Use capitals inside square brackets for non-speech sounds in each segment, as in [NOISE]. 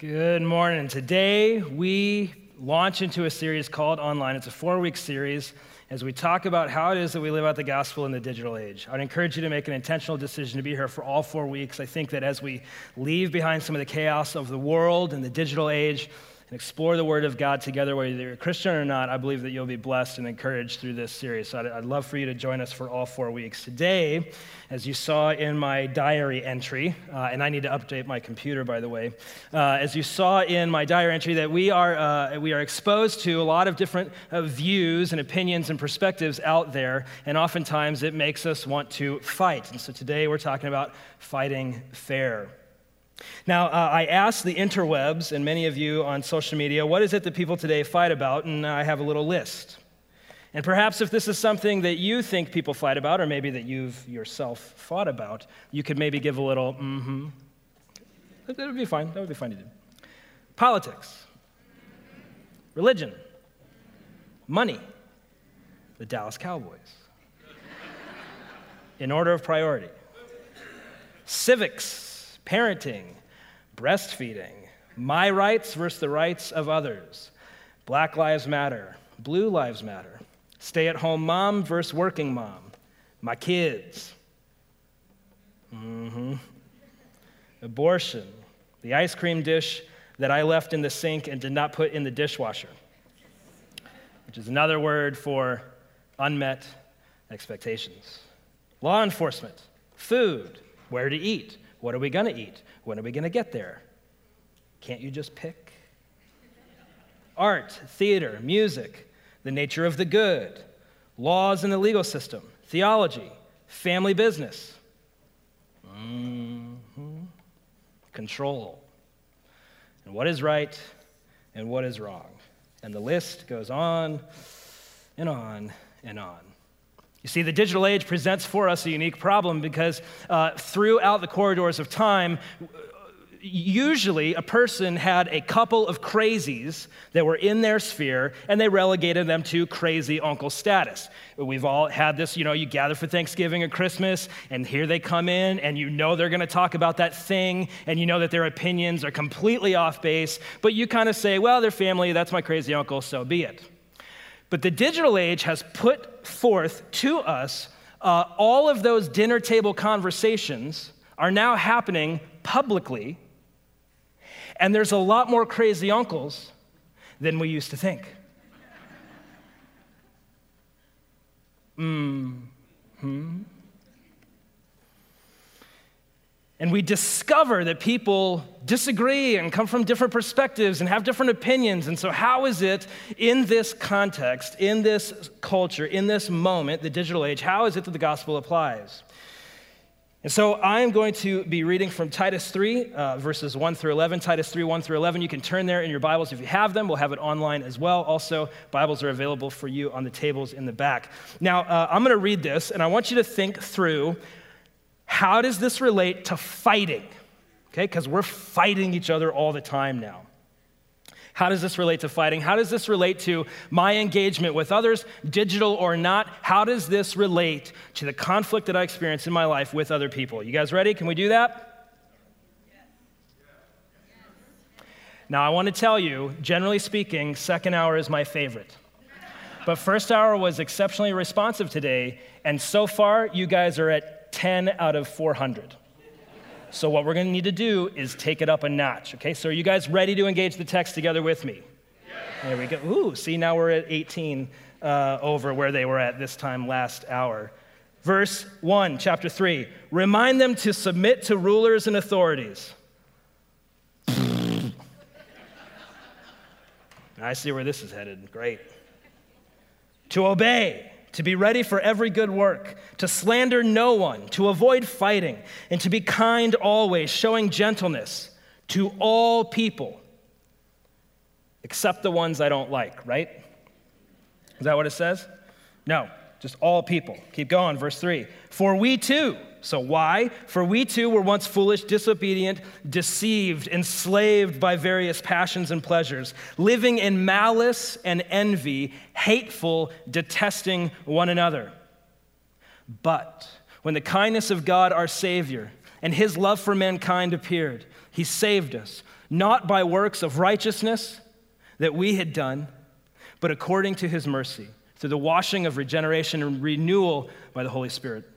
Good morning. Today we launch into a series called Online. It's a four week series as we talk about how it is that we live out the gospel in the digital age. I'd encourage you to make an intentional decision to be here for all four weeks. I think that as we leave behind some of the chaos of the world and the digital age, and explore the Word of God together, whether you're a Christian or not, I believe that you'll be blessed and encouraged through this series. So I'd, I'd, love for you to join us for all four weeks. Today, as you saw in my diary entry, uh, and I need to update my computer, by the way, uh, as you saw in my diary entry, that we are, uh, we are exposed to a lot of different uh, views and opinions and perspectives out there, and oftentimes it makes us want to fight. And so today we're talking about fighting fair. Now, uh, I asked the interwebs and many of you on social media, what is it that people today fight about? And I have a little list. And perhaps if this is something that you think people fight about, or maybe that you've yourself fought about, you could maybe give a little mm hmm. That would be fine. That would be fine to do. Politics, religion, money, the Dallas Cowboys. In order of priority, civics, parenting, breastfeeding, my rights versus the rights of others, Black Lives Matter, Blue Lives Matter, stay at home mom versus working mom, my kids, mm-hmm. abortion, the ice cream dish that I left in the sink and did not put in the dishwasher, which is another word for unmet expectations, law enforcement, food, where to eat, what are we going to eat? When are we going to get there? Can't you just pick? Art, theater, music, the nature of the good, laws in the legal system, theology, family business, mm-hmm. control, and what is right and what is wrong. And the list goes on and on and on. You see, the digital age presents for us a unique problem because uh, throughout the corridors of time, usually a person had a couple of crazies that were in their sphere and they relegated them to crazy uncle status. We've all had this, you know, you gather for Thanksgiving or Christmas and here they come in and you know they're going to talk about that thing and you know that their opinions are completely off base, but you kind of say, well, they're family, that's my crazy uncle, so be it. But the digital age has put forth to us uh, all of those dinner table conversations are now happening publicly, and there's a lot more crazy uncles than we used to think. [LAUGHS] Hmm. And we discover that people disagree and come from different perspectives and have different opinions. And so, how is it in this context, in this culture, in this moment, the digital age, how is it that the gospel applies? And so I am going to be reading from Titus 3, uh, verses 1 through 11. Titus 3, 1 through 11. You can turn there in your Bibles if you have them. We'll have it online as well. Also, Bibles are available for you on the tables in the back. Now, uh, I'm going to read this, and I want you to think through how does this relate to fighting? Okay, because we're fighting each other all the time now. How does this relate to fighting? How does this relate to my engagement with others, digital or not? How does this relate to the conflict that I experience in my life with other people? You guys ready? Can we do that? Now, I want to tell you, generally speaking, second hour is my favorite. But first hour was exceptionally responsive today, and so far, you guys are at 10 out of 400. So, what we're going to need to do is take it up a notch. Okay, so are you guys ready to engage the text together with me? There we go. Ooh, see, now we're at 18 uh, over where they were at this time last hour. Verse 1, chapter 3 Remind them to submit to rulers and authorities. [LAUGHS] I see where this is headed. Great. To obey to be ready for every good work, to slander no one, to avoid fighting, and to be kind always, showing gentleness to all people, except the ones I don't like, right? Is that what it says? No, just all people. Keep going, verse 3. For we too, so, why? For we too were once foolish, disobedient, deceived, enslaved by various passions and pleasures, living in malice and envy, hateful, detesting one another. But when the kindness of God our Savior and his love for mankind appeared, He saved us, not by works of righteousness that we had done, but according to his mercy, through the washing of regeneration and renewal by the Holy Spirit.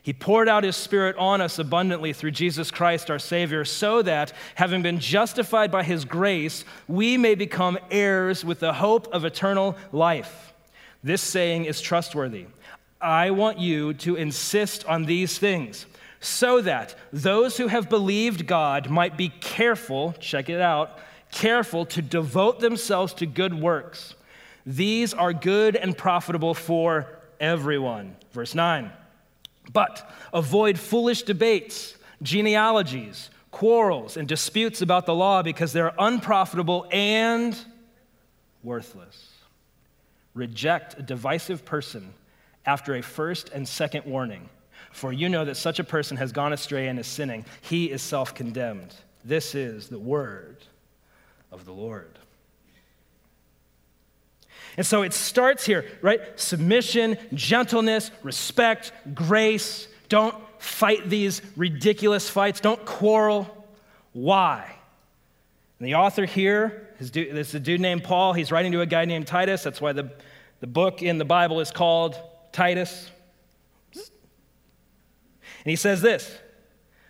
He poured out his Spirit on us abundantly through Jesus Christ, our Savior, so that, having been justified by his grace, we may become heirs with the hope of eternal life. This saying is trustworthy. I want you to insist on these things so that those who have believed God might be careful, check it out, careful to devote themselves to good works. These are good and profitable for everyone. Verse 9. But avoid foolish debates, genealogies, quarrels, and disputes about the law because they're unprofitable and worthless. Reject a divisive person after a first and second warning for you know that such a person has gone astray and is sinning. He is self condemned. This is the word of the Lord. And so it starts here, right? Submission, gentleness, respect, grace. Don't fight these ridiculous fights. Don't quarrel. Why? And the author here, this is a dude named Paul. He's writing to a guy named Titus. That's why the, the book in the Bible is called Titus. And he says this,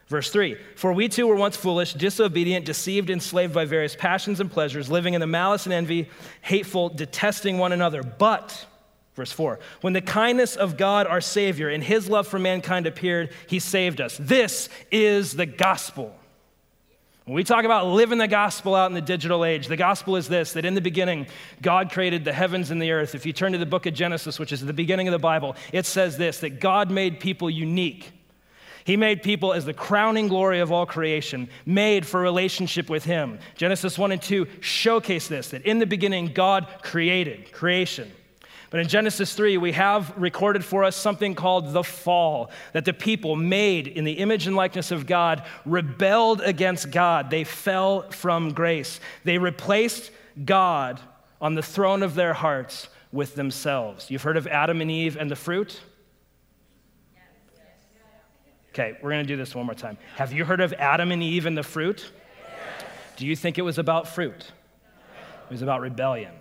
verse 3 For we too were once foolish, disobedient, deceived, enslaved by various passions and pleasures, living in the malice and envy, hateful, detesting one another. But, verse 4, when the kindness of God our Savior and his love for mankind appeared, he saved us. This is the gospel. When we talk about living the gospel out in the digital age, the gospel is this that in the beginning, God created the heavens and the earth. If you turn to the book of Genesis, which is the beginning of the Bible, it says this that God made people unique. He made people as the crowning glory of all creation, made for relationship with Him. Genesis 1 and 2 showcase this that in the beginning, God created creation. But in Genesis 3, we have recorded for us something called the fall, that the people made in the image and likeness of God rebelled against God. They fell from grace. They replaced God on the throne of their hearts with themselves. You've heard of Adam and Eve and the fruit? Okay, we're going to do this one more time. Have you heard of Adam and Eve and the fruit? Yes. Do you think it was about fruit? It was about rebellion.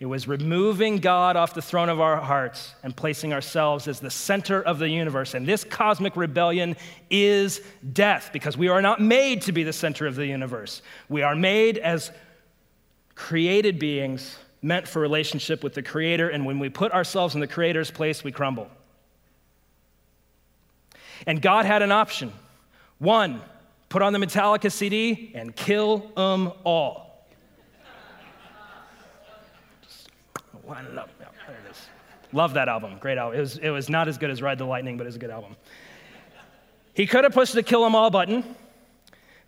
It was removing God off the throne of our hearts and placing ourselves as the center of the universe. And this cosmic rebellion is death because we are not made to be the center of the universe. We are made as created beings meant for relationship with the Creator. And when we put ourselves in the Creator's place, we crumble. And God had an option. One, put on the Metallica CD and kill them all. Just it up. There it is. Love that album. Great album. It was, it was not as good as Ride the Lightning, but it's a good album. He could have pushed the kill them all button,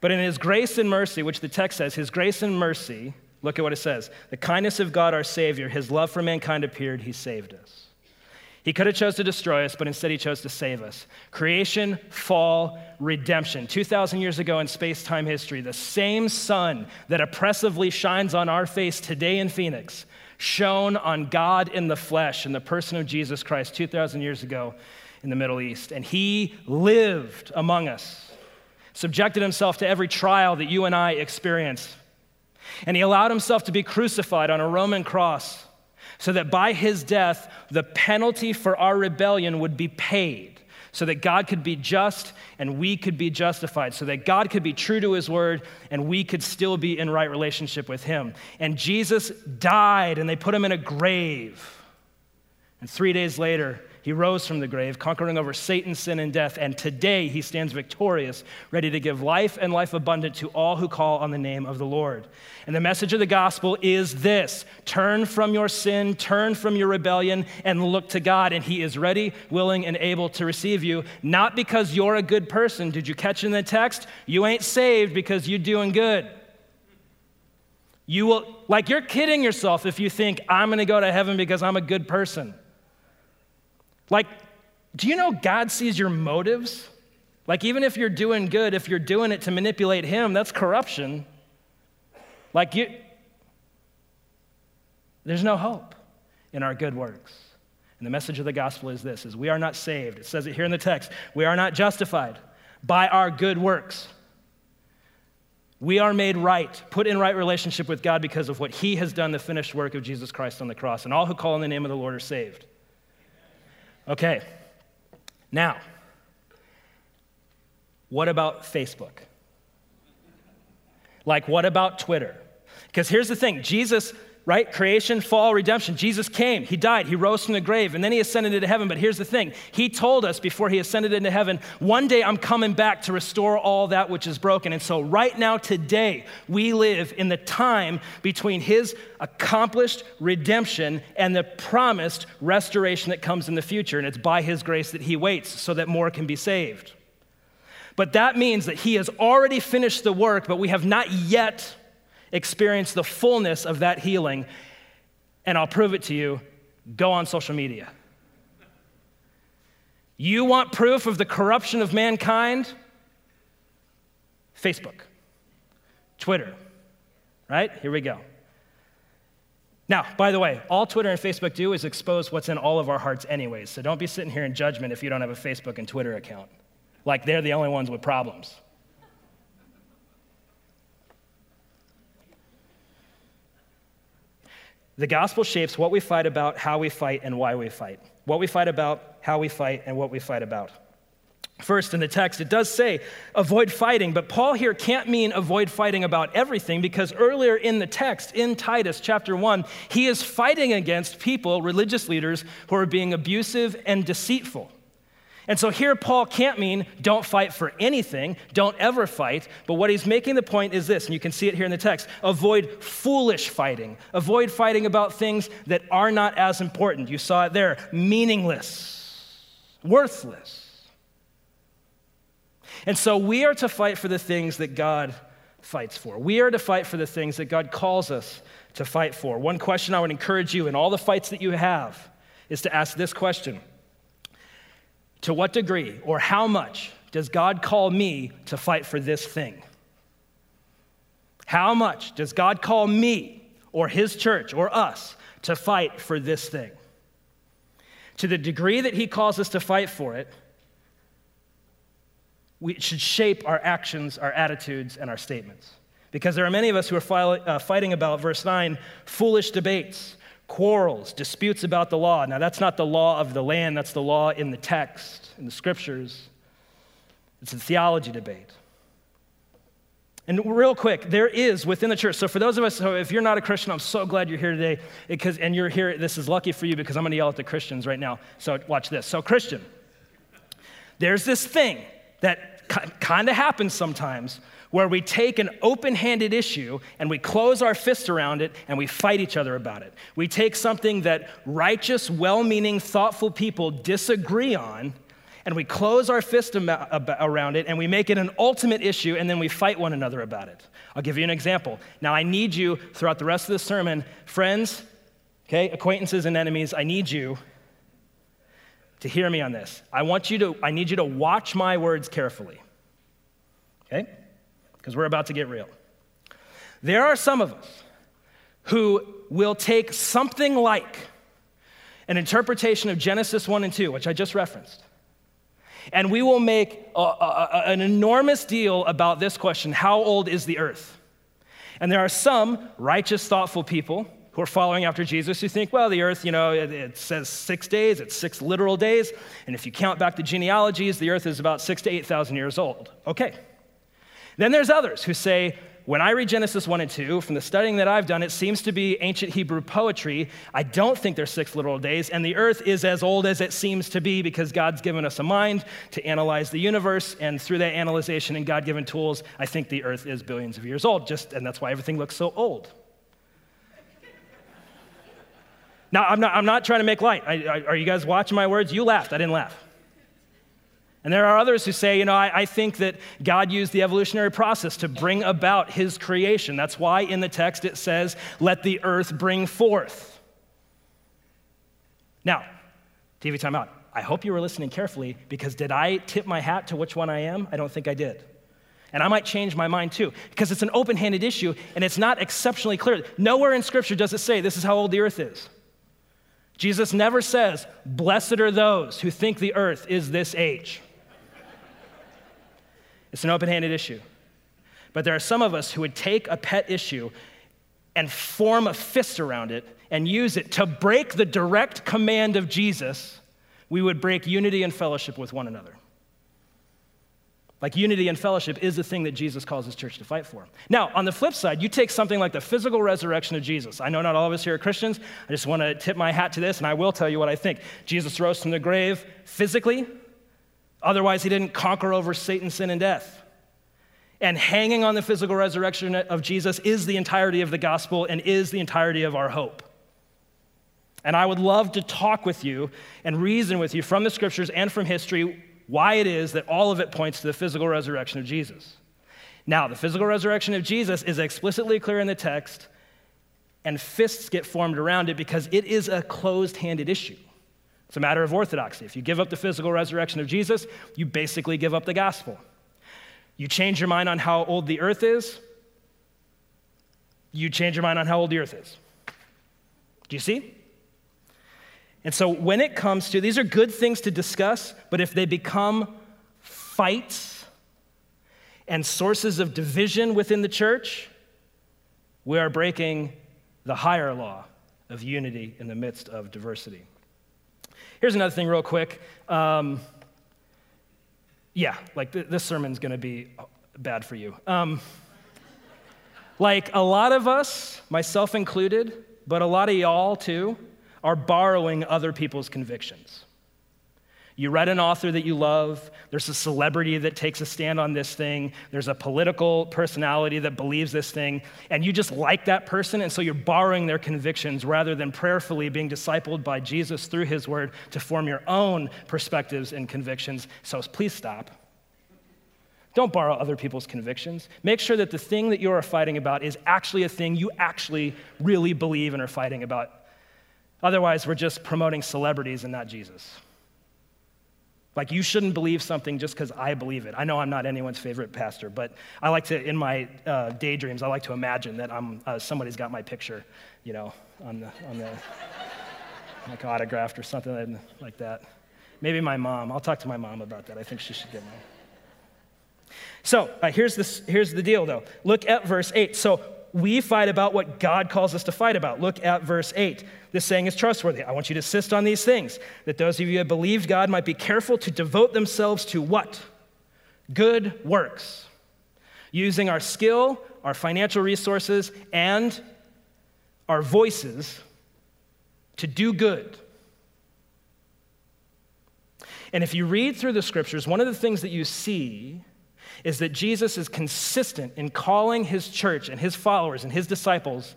but in his grace and mercy, which the text says, his grace and mercy, look at what it says. The kindness of God our Savior, his love for mankind appeared, he saved us. He could have chose to destroy us, but instead he chose to save us. Creation, fall, redemption. 2,000 years ago in space time history, the same sun that oppressively shines on our face today in Phoenix shone on God in the flesh in the person of Jesus Christ 2,000 years ago in the Middle East. And he lived among us, subjected himself to every trial that you and I experience. And he allowed himself to be crucified on a Roman cross so that by his death, the penalty for our rebellion would be paid, so that God could be just and we could be justified, so that God could be true to his word and we could still be in right relationship with him. And Jesus died, and they put him in a grave. And three days later, he rose from the grave, conquering over Satan, sin, and death. And today he stands victorious, ready to give life and life abundant to all who call on the name of the Lord. And the message of the gospel is this turn from your sin, turn from your rebellion, and look to God. And he is ready, willing, and able to receive you, not because you're a good person. Did you catch in the text? You ain't saved because you're doing good. You will, like, you're kidding yourself if you think, I'm gonna go to heaven because I'm a good person. Like, do you know God sees your motives? Like, even if you're doing good, if you're doing it to manipulate Him, that's corruption. Like, you, there's no hope in our good works. And the message of the gospel is this is we are not saved. It says it here in the text. We are not justified by our good works, We are made right, put in right relationship with God because of what He has done, the finished work of Jesus Christ on the cross. And all who call on the name of the Lord are saved. Okay, now, what about Facebook? Like, what about Twitter? Because here's the thing Jesus right? Creation, fall, redemption. Jesus came, he died, he rose from the grave, and then he ascended into heaven. But here's the thing He told us before he ascended into heaven, one day I'm coming back to restore all that which is broken. And so, right now, today, we live in the time between his accomplished redemption and the promised restoration that comes in the future. And it's by his grace that he waits so that more can be saved. But that means that he has already finished the work, but we have not yet experience the fullness of that healing, and I'll prove it to you. Go on social media. You want proof of the corruption of mankind? Facebook, Twitter, right? Here we go. Now, by the way, all Twitter and Facebook do is expose what's in all of our hearts, anyways. So don't be sitting here in judgment if you don't have a Facebook and Twitter account. Like they're the only ones with problems. The gospel shapes what we fight about, how we fight, and why we fight. What we fight about, how we fight, and what we fight about. First, in the text, it does say avoid fighting, but Paul here can't mean avoid fighting about everything because earlier in the text, in Titus chapter 1, he is fighting against people, religious leaders, who are being abusive and deceitful. And so here, Paul can't mean don't fight for anything, don't ever fight. But what he's making the point is this, and you can see it here in the text avoid foolish fighting, avoid fighting about things that are not as important. You saw it there meaningless, worthless. And so we are to fight for the things that God fights for. We are to fight for the things that God calls us to fight for. One question I would encourage you in all the fights that you have is to ask this question to what degree or how much does God call me to fight for this thing? How much does God call me or his church or us to fight for this thing? To the degree that he calls us to fight for it, we should shape our actions, our attitudes, and our statements. Because there are many of us who are uh, fighting about, verse 9, foolish debates quarrels, disputes about the law. Now, that's not the law of the land, that's the law in the text, in the scriptures. It's a theology debate. And real quick, there is within the church. So for those of us, so if you're not a Christian, I'm so glad you're here today. Because and you're here, this is lucky for you because I'm going to yell at the Christians right now. So watch this. So Christian, there's this thing that kind of happens sometimes where we take an open handed issue and we close our fist around it and we fight each other about it. We take something that righteous, well meaning, thoughtful people disagree on and we close our fist around it and we make it an ultimate issue and then we fight one another about it. I'll give you an example. Now, I need you throughout the rest of this sermon, friends, okay, acquaintances and enemies, I need you to hear me on this. I want you to, I need you to watch my words carefully. Okay? Because we're about to get real. There are some of us who will take something like an interpretation of Genesis 1 and 2, which I just referenced, and we will make a, a, an enormous deal about this question how old is the earth? And there are some righteous, thoughtful people who are following after Jesus who think, well, the earth, you know, it, it, says six days, it's six literal days. And if you count back the genealogies, the earth is about six to 8,000 years old. Okay. Then there's others who say, when I read Genesis 1 and 2, from the studying that I've done, it seems to be ancient Hebrew poetry. I don't think there's six literal days, and the earth is as old as it seems to be because God's given us a mind to analyze the universe, and through that analyzation and God given tools, I think the earth is billions of years old, just, and that's why everything looks so old. [LAUGHS] now, I'm not, I'm not trying to make light. I, I, are you guys watching my words? You laughed, I didn't laugh. And there are others who say, you know, I, I, think that God used the evolutionary process to bring about his creation. That's why in the text it says, let the earth bring forth. Now, TV timeout. I hope you were listening carefully because did I tip my hat to which one I am? I don't think I did. And I might change my mind too because it's an open handed issue and it's not exceptionally clear. Nowhere in Scripture does it say this is how old the earth is. Jesus never says, Blessed are those who think the earth is this age. It's an open handed issue. But there are some of us who would take a pet issue and form a fist around it and use it to break the direct command of Jesus. We would break unity and fellowship with one another. Like unity and fellowship is the thing that Jesus calls his church to fight for. Now, on the flip side, you take something like the physical resurrection of Jesus. I know not all of us here are Christians. I just want to tip my hat to this, and I will tell you what I think. Jesus rose from the grave physically, otherwise, he didn't conquer over Satan, sin, and death. And hanging on the physical resurrection of Jesus is the entirety of the gospel and is the entirety of our hope. And I would love to talk with you and reason with you from the scriptures and from history why it is that all of it points to the physical resurrection of Jesus. Now, the physical resurrection of Jesus is explicitly clear in the text, and fists get formed around it because it is a closed handed issue. It's a matter of orthodoxy. If you give up the physical resurrection of Jesus, you basically give up the gospel. You change your mind on how old the earth is, you change your mind on how old the earth is. Do you see? And so when it comes to, these are good things to discuss, but if they become fights and sources of division within the church, we are breaking the higher law of unity in the midst of diversity. Here's another thing, real quick. Um, yeah, like th- this sermon's gonna be bad for you. Um, like a lot of us, myself included, but a lot of y'all too, are borrowing other people's convictions. You read an author that you love, there's a celebrity that takes a stand on this thing, there's a political personality that believes this thing, and you just like that person, and so you're borrowing their convictions rather than prayerfully being discipled by Jesus through his word to form your own perspectives and convictions. So please stop. Don't borrow other people's convictions. Make sure that the thing that you are fighting about is actually a thing you actually really believe and are fighting about Otherwise, we're just promoting celebrities and not Jesus. Like, you shouldn't believe something just because I believe it. I know I'm not anyone's favorite pastor, but I like to, in my uh, daydreams, I like to imagine that I'm, uh, somebody's got my picture, you know, on the, on the like autographed or something like that. Maybe my mom. I'll talk to my mom about that. I think she should get mine. So uh, here's, this, here's the deal, though. Look at verse 8. So we fight about what God calls us to fight about. Look at verse 8. This saying is trustworthy. I want you to insist on these things that those of you who have believed God might be careful to devote themselves to what? Good works. Using our skill, our financial resources, and our voices to do good. And if you read through the scriptures, one of the things that you see is that Jesus is consistent in calling his church and his followers and his disciples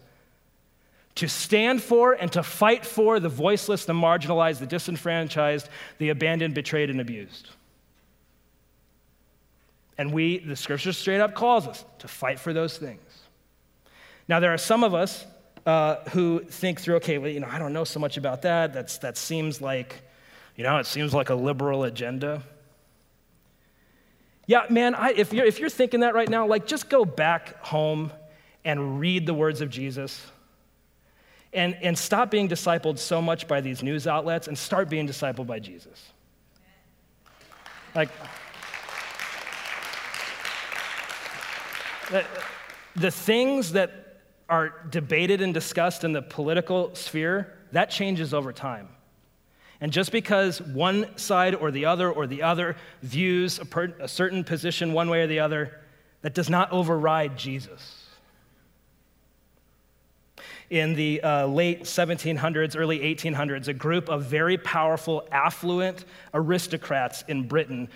to stand for and to fight for the voiceless, the marginalized, the disenfranchised, the abandoned, betrayed, and abused. And we, the scripture straight up calls us to fight for those things. Now, there are some of us uh, who think through, okay, well, you know, I don't know so much about that. That's, that seems like, you know, it seems like a liberal agenda. Yeah, man, I, if, you're, if you're thinking that right now, like just go back home and read the words of Jesus and, and stop being discipled so much by these news outlets and start being discipled by Jesus. Like, the, the things that are debated and discussed in the political sphere, that changes over time. And just because one side or the other or the other views a, per, a certain position one way or the other, that does not override Jesus. In the uh, late 1700s, early 1800s, a group of very powerful, affluent aristocrats in Britain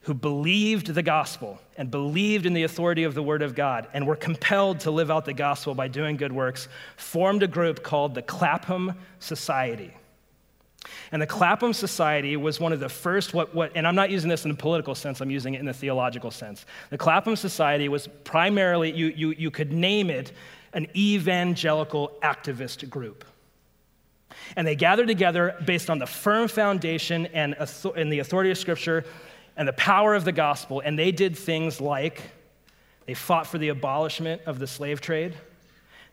who believed the gospel and believed in the authority of the word of God and were compelled to live out the gospel by doing good works formed a group called the Clapham Society. And the Clapham Society was one of the first, what, what, and I'm not using this in a political sense, I'm using it in a theological sense. The Clapham Society was primarily, you, you, you could name it, an evangelical activist group. And they gathered together based on the firm foundation and, and the authority of Scripture and the power of the gospel. And they did things like they fought for the abolishment of the slave trade,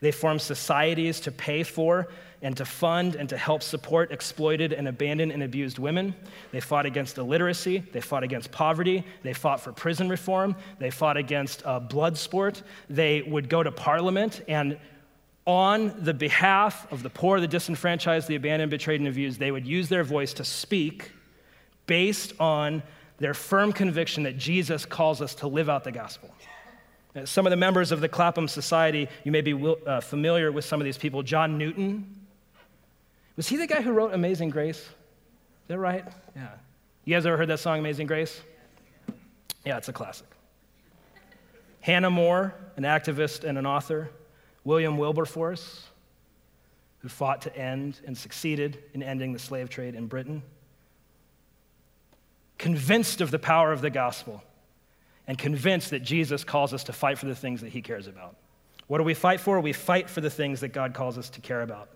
They formed societies to pay for and to fund and to help support exploited and abandoned and abused women. They fought against illiteracy. They fought against poverty. They fought for prison reform. They fought against uh, blood sport. They would go to parliament and on the behalf of the poor, the disenfranchised, the abandoned, betrayed, and abused, they would use their voice to speak based on their firm conviction that Jesus calls us to live out the gospel. Some of the members of the Clapham Society, you may be uh, familiar with some of these people. John Newton, was he the guy who wrote Amazing Grace? Is that right? Yeah. You guys ever heard that song, Amazing Grace? Yeah, it's a classic. Hannah More, an activist and an author. William Wilberforce, who fought to end and succeeded in ending the slave trade in Britain. Convinced of the power of the gospel and convinced that Jesus calls us to fight for the things that he cares about. What do we fight for? We fight for the things that God calls us to care about.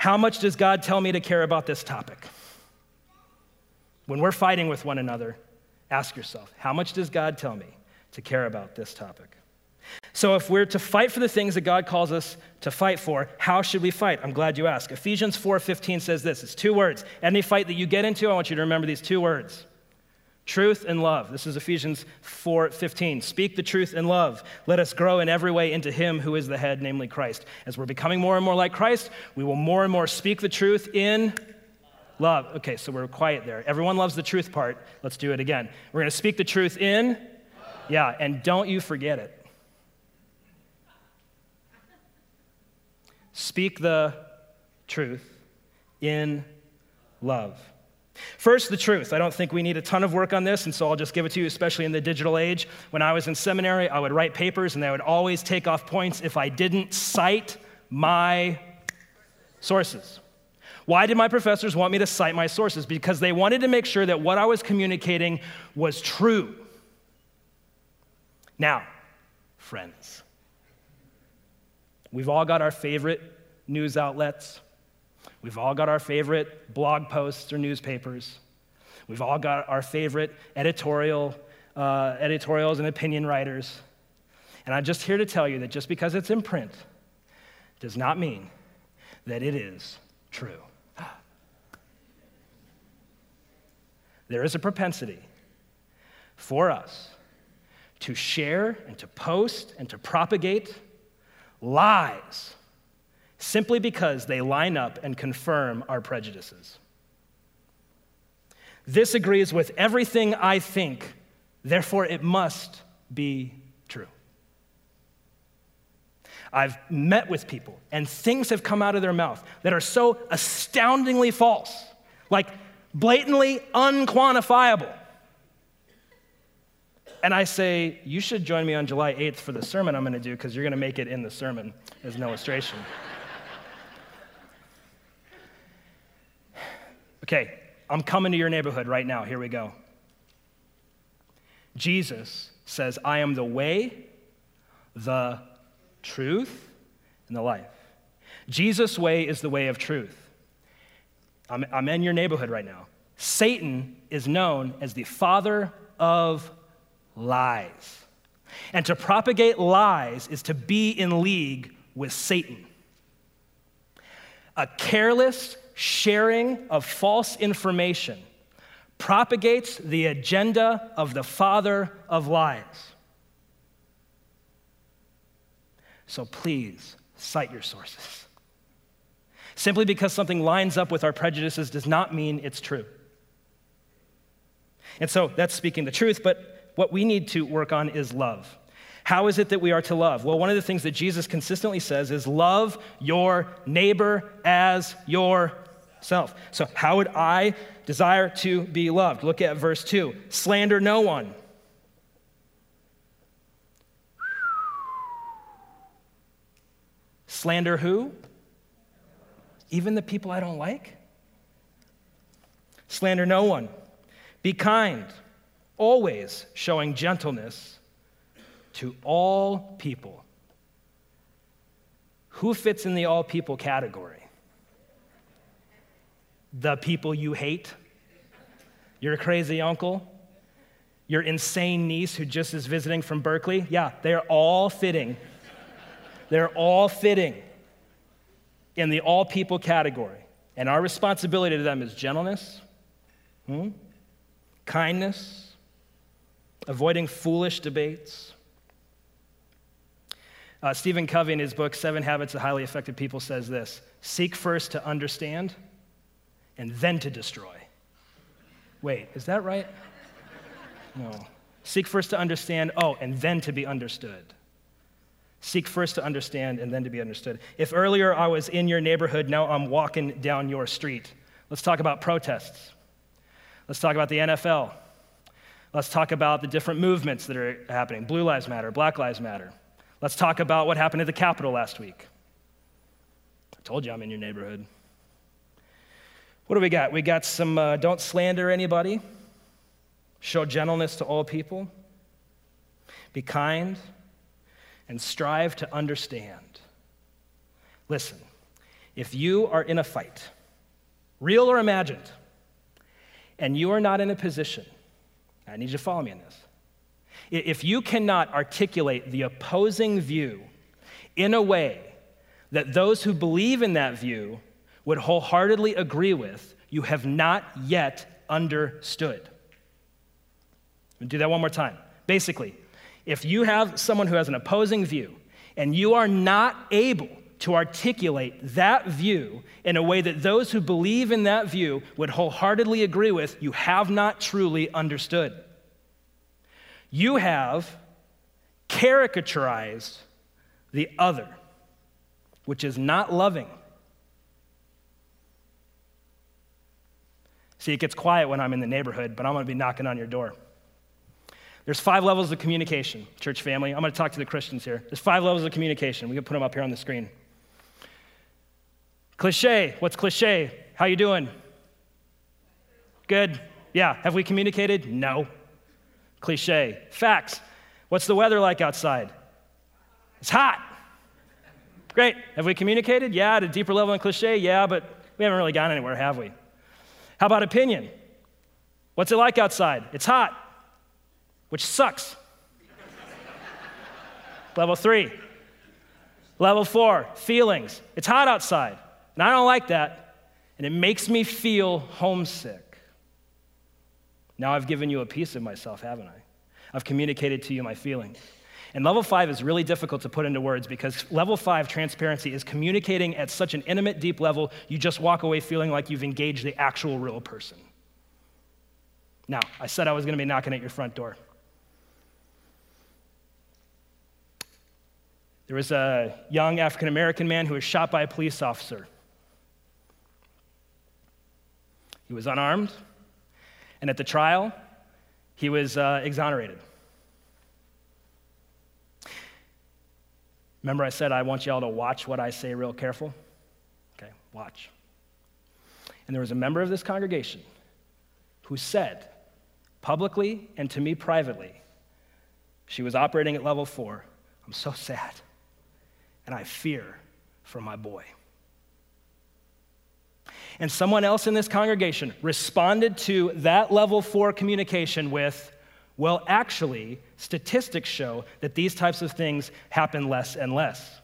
How much does God tell me to care about this topic? When we're fighting with one another, ask yourself, how much does God tell me to care about this topic? So, if we're to fight for the things that God calls us to fight for, how should we fight? I'm glad you asked. Ephesians 4:15 says this. It's two words. Any fight that you get into, I want you to remember these two words. Truth and love. This is Ephesians 4:15. Speak the truth in love. Let us grow in every way into him who is the head, namely Christ. As we're becoming more and more like Christ, we will more and more speak the truth in love. Okay, so we're quiet there. Everyone loves the truth part. Let's do it again. We're going to speak the truth in Yeah, and don't you forget it. Speak the truth in love. First, the truth. I don't think we need a ton of work on this, and so I'll just give it to you, especially in the digital age. When I was in seminary, I would write papers, and I would always take off points if I didn't cite my sources. Why did my professors want me to cite my sources? Because they wanted to make sure that what I was communicating was true. Now, friends, we've all got our favorite news outlets. We've all got our favorite blog posts or newspapers. We've all got our favorite editorial, uh, editorials and opinion writers. And I'm just here to tell you that just because it's in print does not mean that it is true. [GASPS] There is a propensity for us to share and to post and to propagate lies simply because they line up and confirm our prejudices. This agrees with everything I think, therefore, it must be true. I've met with people, and things have come out of their mouth that are so astoundingly false, like blatantly unquantifiable. And I say, You should join me on July 8th for the sermon I'm going to do because you're going to make it in the sermon as an illustration. Okay, I'm coming to your neighborhood right now. Here we go. Jesus says, I am the way, the truth, and the life. Jesus' way is the way of truth. I'm, I'm in your neighborhood right now. Satan is known as the father of lies. And to propagate lies is to be in league with Satan. A careless, sharing of false information propagates the agenda of the father of lies. So please cite your sources. Simply because something lines up with our prejudices does not mean it's true. And so that's speaking the truth, but what we need to work on is love. How is it that we are to love? Well, one of the things that Jesus consistently says is love your neighbor as your self. So, how would I desire to be loved? Look at verse 2 slander no one. Slander who? Even the people I don't like? Slander no one. Be kind, always showing gentleness to all people. Who fits in the all people category? The people you hate, your crazy uncle, your insane niece who just is visiting from Berkeley. Yeah, they're all fitting They're all fitting in the all people category. And our responsibility to them is gentleness, hmm? kindness, avoiding foolish debates. Uh, Stephen Covey, in his book, Seven Habits of Highly Effective People, says this Seek first to understand and then to destroy. Wait, is that right? No. Seek first to understand, oh, and then to be understood. Seek first to understand and then to be understood. If earlier I was in your neighborhood, now I'm walking down your street. Let's talk about protests. Let's talk about the NFL. Let's talk about the different movements that are happening Blue Lives Matter, Black Lives Matter. Let's talk about what happened at the Capitol last week. I told you I'm in your neighborhood. What do we got? We got some uh, don't slander anybody, show gentleness to all people, be kind, and strive to understand. Listen, if you are in a fight, real or imagined, and you are not in a position, I need you to follow me on this. If you cannot articulate the opposing view in a way that those who believe in that view would wholeheartedly agree with, you have not yet understood. do that one more time. Basically, if you have someone who has an opposing view and you are not able to articulate that view in a way that those who believe in that view would wholeheartedly agree with, you have not truly understood. You have caricaturized the other, which is not loving. See, it gets quiet when I'm in the neighborhood, but I'm going to be knocking on your door. There's five levels of communication, church family. I'm going to talk to the Christians here. There's five levels of communication. We can put them up here on the screen. Cliche. What's cliche? How you doing? Good. Yeah. Have we communicated? No. Cliche. Facts. What's the weather like outside? It's hot. Great. Have we communicated? Yeah, at a deeper level than cliche? Yeah, but we haven't really gone anywhere, have we? How about opinion? What's it like outside? It's hot, which sucks. [LAUGHS] Level three. Level four, feelings. It's hot outside, and I don't like that, and it makes me feel homesick. Now I've given you a piece of myself, haven't I? I've communicated to you my feelings. And level five is really difficult to put into words because level five transparency is communicating at such an intimate, deep level, you just walk away feeling like you've engaged the actual real person. Now, I said I was going to be knocking at your front door. There was a young African American man who was shot by a police officer. He was unarmed, and at the trial, he was uh, exonerated. Remember, I said I want y'all to watch what I say real careful? Okay, watch. And there was a member of this congregation who said, publicly and to me privately, she was operating at level four. I'm so sad, and I fear for my boy. And someone else in this congregation responded to that level four communication with, well, actually, statistics show that these types of things happen less and less.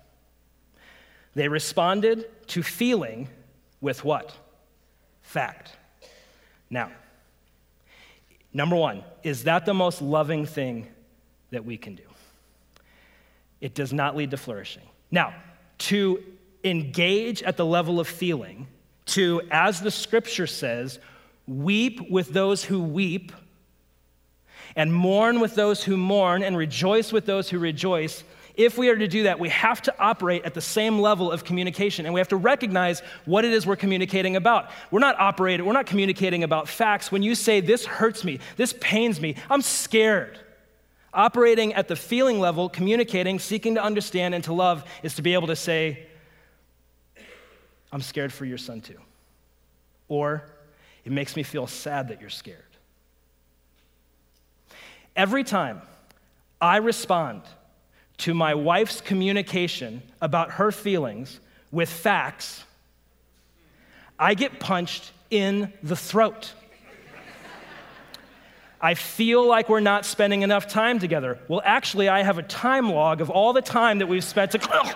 They responded to feeling with what? Fact. Now, number one, is that the most loving thing that we can do? It does not lead to flourishing. Now, to engage at the level of feeling, to, as the scripture says, weep with those who weep and mourn with those who mourn and rejoice with those who rejoice, if we are to do that, we have to operate at the same level of communication and we have to recognize what it is we're communicating about. We're not operating, we're not communicating about facts. When you say, This hurts me, this pains me, I'm scared. Operating at the feeling level, communicating, seeking to understand and to love is to be able to say, I'm scared for your son too. Or, it makes me feel sad that you're scared. Every time I respond to my wife's communication about her feelings with facts, I get punched in the throat. I feel like we're not spending enough time together. Well, actually, I have a time log of all the time that we've spent together.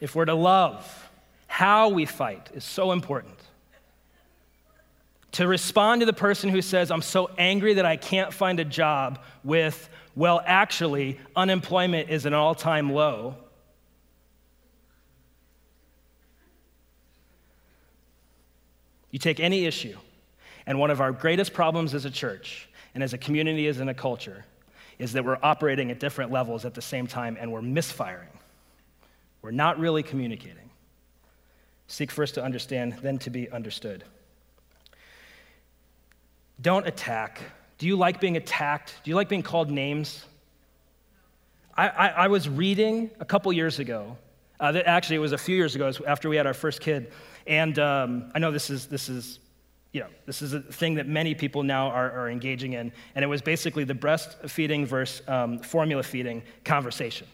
if we're to love, how we fight is so important. To respond to the person who says, I'm so angry that I can't find a job, with, well, actually, unemployment is an all time low. You take any issue, and one of our greatest problems as a church and as a community, as in a culture, is that we're operating at different levels at the same time and we're misfiring. We're not really communicating. Seek first to understand, then to be understood. Don't attack. Do you like being attacked? Do you like being called names? I, I, I was reading a couple years ago. Uh, actually, it was a few years ago after we had our first kid. And um, I know this is, this is, you know, this is a thing that many people now are, are engaging in. And it was basically the breastfeeding versus um, formula feeding conversation.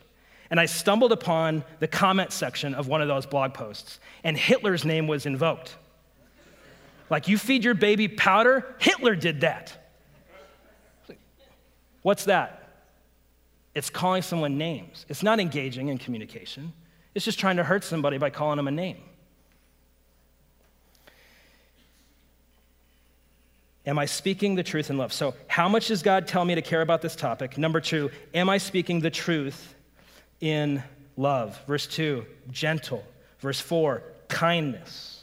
And I stumbled upon the comment section of one of those blog posts, and Hitler's name was invoked. Like, you feed your baby powder, Hitler did that. What's that? It's calling someone names. It's not engaging in communication, it's just trying to hurt somebody by calling them a name. Am I speaking the truth in love? So, how much does God tell me to care about this topic? Number two, am I speaking the truth in love? Verse two, gentle. Verse four, kindness.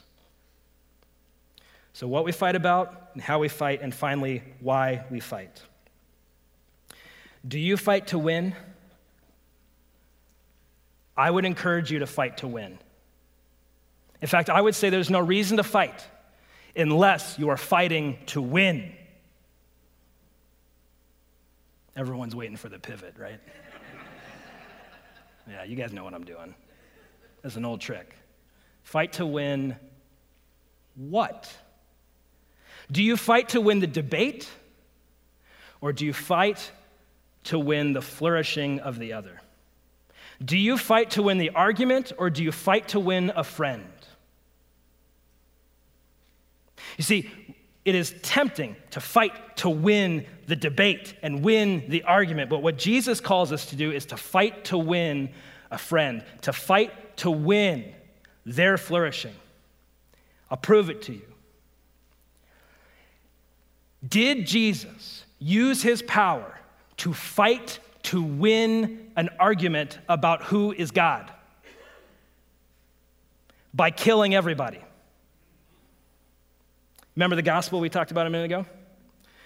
So, what we fight about and how we fight, and finally, why we fight. Do you fight to win? I would encourage you to fight to win. In fact, I would say there's no reason to fight unless you are fighting to win. Everyone's waiting for the pivot, right? [LAUGHS] yeah, you guys know what I'm doing. That's an old trick. Fight to win what? Do you fight to win the debate? Or do you fight to win the flourishing of the other? Do you fight to win the argument, or do you fight to win a friend? You see, it is tempting to fight to win the debate and win the argument, but what Jesus calls us to do is to fight to win a friend, to fight to win their flourishing. I'll prove it to you. Did Jesus use his power to fight to win an argument about who is God? By killing everybody. Remember the gospel we talked about a minute ago?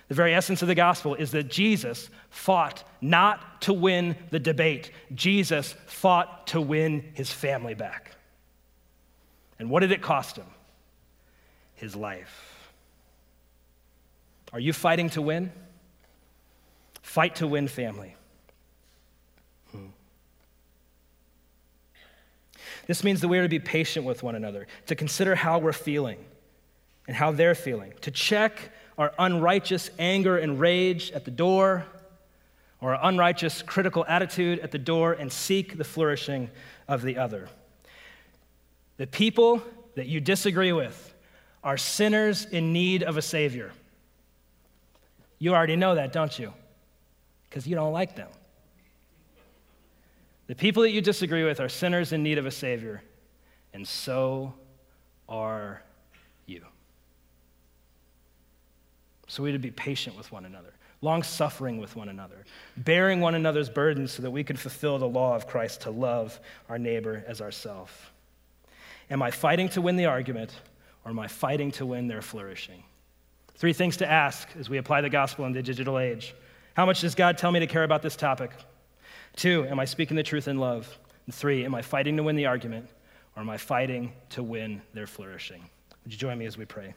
The very essence of the gospel is that Jesus fought not to win the debate, Jesus fought to win his family back. And what did it cost him? His life. Are you fighting to win? Fight to win family. Hmm. This means that we are to be patient with one another, to consider how we're feeling and how they're feeling, to check our unrighteous anger and rage at the door, or our unrighteous critical attitude at the door, and seek the flourishing of the other. The people that you disagree with are sinners in need of a Savior. You already know that, don't you? Because you don't like them. The people that you disagree with are sinners in need of a Savior, and so are you. So we to be patient with one another, long suffering with one another, bearing one another's burdens so that we can fulfill the law of Christ to love our neighbor as ourselves. Am I fighting to win the argument, or am I fighting to win their flourishing? Three things to ask as we apply the gospel in the digital age. How much does God tell me to care about this topic? Two, am I speaking the truth in love? And three, am I fighting to win the argument, or am I fighting to win their flourishing? Would you join me as we pray?